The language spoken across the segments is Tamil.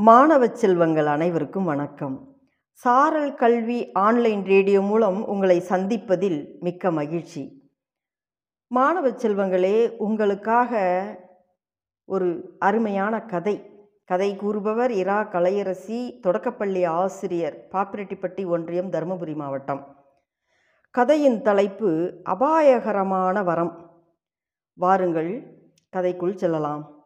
மாணவ செல்வங்கள் அனைவருக்கும் வணக்கம். சாரல் கல்வி ஆன்லைன் ரேடியோ மூலம் உங்களை சந்திப்பதில் மிக்க மகிழ்ச்சி. மாணவ செல்வங்களே உங்களுக்காக ஒரு அருமையான கதை. கதை கூறுபவர் இரா கலையரசி தொடக்கப்பள்ளி ஆசிரியர் பாப்பிரெட்டிப்பட்டி ஒன்றியம் தருமபுரி மாவட்டம். கதையின் தலைப்பு அபாயகரமான வரம். வாருங்கள் கதைக்குள் செல்லலாம்.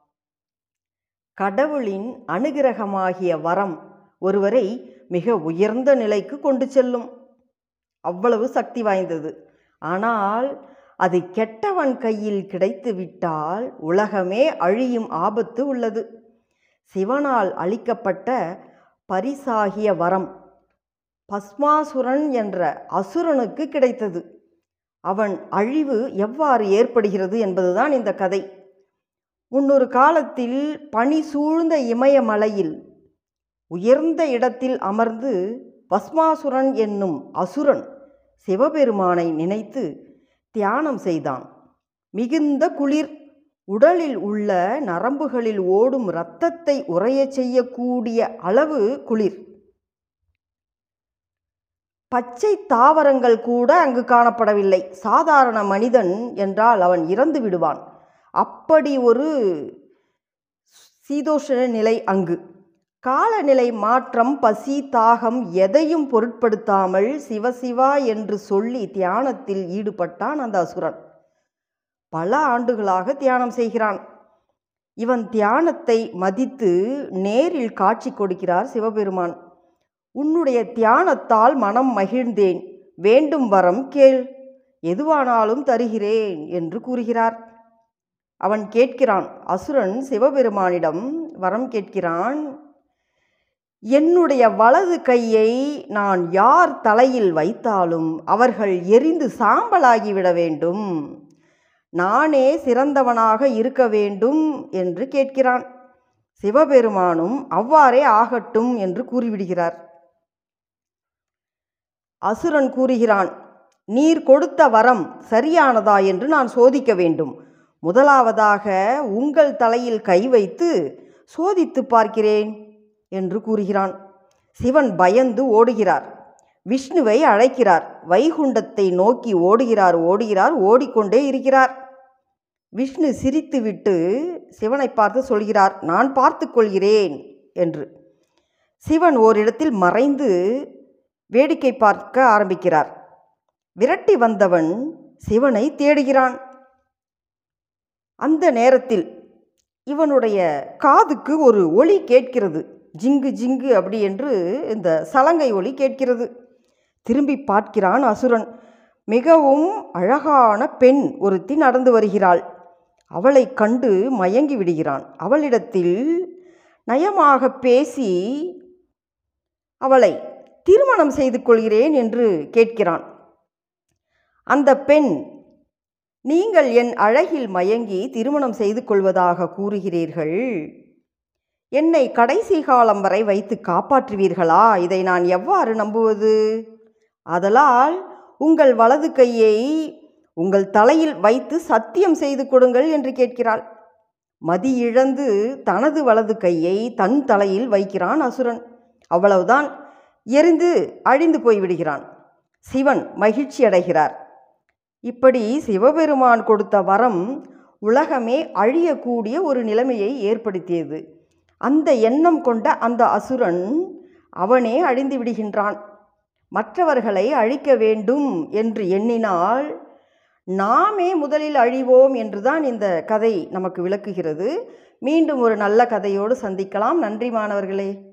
கடவுளின் அனுகிரகமாகிய வரம் ஒருவரை மிக உயர்ந்த நிலைக்கு கொண்டு செல்லும். அவ்வளவு சக்தி வாய்ந்தது. ஆனால் அது கெட்டவன் கையில் கிடைத்து விட்டால் உலகமே அழியும் ஆபத்து உள்ளது. சிவனால் அளிக்கப்பட்ட பரிசாகிய வரம் பஸ்மாசுரன் என்ற அசுரனுக்கு கிடைத்தது. அவன் அழிவு எவ்வாறு ஏற்படுகிறது என்பதுதான் இந்த கதை. முன்னொரு காலத்தில் பனி சூழ்ந்த இமயமலையில் உயர்ந்த இடத்தில் அமர்ந்து பஸ்மாசுரன் என்னும் அசுரன் சிவபெருமானை நினைத்து தியானம் செய்தான். மிகுந்த குளிர் உடலில் உள்ள நரம்புகளில் ஓடும் இரத்தத்தை உறையச் செய்யக்கூடிய அளவு குளிர். பச்சை தாவரங்கள் கூட அங்கு காணப்படவில்லை. சாதாரண மனிதன் என்றால் அவன் இறந்து விடுவான். அப்படி ஒரு சீதோஷண நிலை அங்கு. காலநிலை மாற்றம் பசி தாகம் எதையும் பொருட்படுத்தாமல் சிவசிவா என்று சொல்லி தியானத்தில் ஈடுபட்டான் அந்த அசுரன். பல ஆண்டுகளாக தியானம் செய்கிறான். இவன் தியானத்தை மதித்து நேரில் காட்சி கொடுக்கிறார் சிவபெருமான். உன்னுடைய தியானத்தால் மனம் மகிழ்ந்தேன். வேண்டும் வரம் கேள். எதுவானாலும் தருகிறேன் என்று கூறுகிறார். அவன் கேட்கிறான் அசுரன் சிவபெருமானிடம் வரம் கேட்கிறான் என்னுடைய வலது கையை நான் யார் தலையில் வைத்தாலும் அவர்கள் எரிந்து சாம்பலாகிவிட வேண்டும். நானே சிறந்தவனாக இருக்க வேண்டும் என்று கேட்கிறான். சிவபெருமானும் அவ்வாறே ஆகட்டும் என்று கூறிவிடுகிறார். அசுரன் கூறுகிறான் நீர் கொடுத்த வரம் சரியானதா என்று நான் சோதிக்க வேண்டும். முதலாவதாக உங்கள் தலையில் கை வைத்து சோதித்து பார்க்கிறேன் என்று கூறுகிறான். சிவன் பயந்து ஓடுகிறார். விஷ்ணுவை அழைக்கிறார். வைகுண்டத்தை நோக்கி ஓடுகிறார் ஓடுகிறார் ஓடிக்கொண்டே இருக்கிறார். விஷ்ணு சிரித்துவிட்டு சிவனை பார்த்து சொல்கிறார் நான் பார்த்து கொள்கிறேன் என்று. சிவன் ஓரிடத்தில் மறைந்து வேடிக்கை பார்க்க ஆரம்பிக்கிறார். விரட்டி வந்தவன் சிவனை தேடுகிறான். அந்த நேரத்தில் இவனுடைய காதுக்கு ஒரு ஒளி கேட்கிறது. ஜிங்கு ஜிங்கு அப்படி என்று இந்த சலங்கை ஒளி கேட்கிறது. திரும்பி பார்க்கிறான் அசுரன். மிகவும் அழகான பெண் ஒருத்தி நடந்து வருகிறாள். அவளை கண்டு மயங்கி விடுகிறான். அவளிடத்தில் நயமாக பேசி அவளை திருமணம் செய்து கொள்கிறேன் என்று கேட்கிறான். அந்த பெண் நீங்கள் என் அழகில் மயங்கி திருமணம் செய்து கொள்வதாக கூறுகிறீர்கள். என்னை கடைசி காலம் வரை வைத்து காப்பாற்றுவீர்களா? இதை நான் எவ்வாறு நம்புவது? அதலால் உங்கள் வலது கையை உங்கள் தலையில் வைத்து சத்தியம் செய்து கொடுங்கள் என்று கேட்கிறாள். மதி இழந்து தனது வலது கையை தன் தலையில் வைக்கிறான் அசுரன். அவ்வளவுதான். எரிந்து அழிந்து போய்விடுகிறான். சிவன் மகிழ்ச்சி அடைகிறார் இப்படி சிவபெருமான் கொடுத்த வரம் உலகமே அழியக்கூடிய ஒரு நிலைமையை ஏற்படுத்தியது. அந்த எண்ணம் கொண்ட அந்த அசுரன் அவனே அழிந்து விடுகின்றான். மற்றவர்களை அழிக்க வேண்டும் என்று எண்ணினால் நாமே முதலில் அழிவோம் என்றுதான் இந்த கதை நமக்கு விளக்குகிறது. மீண்டும் ஒரு நல்ல கதையோடு சந்திக்கலாம். நன்றி மாணவர்களே.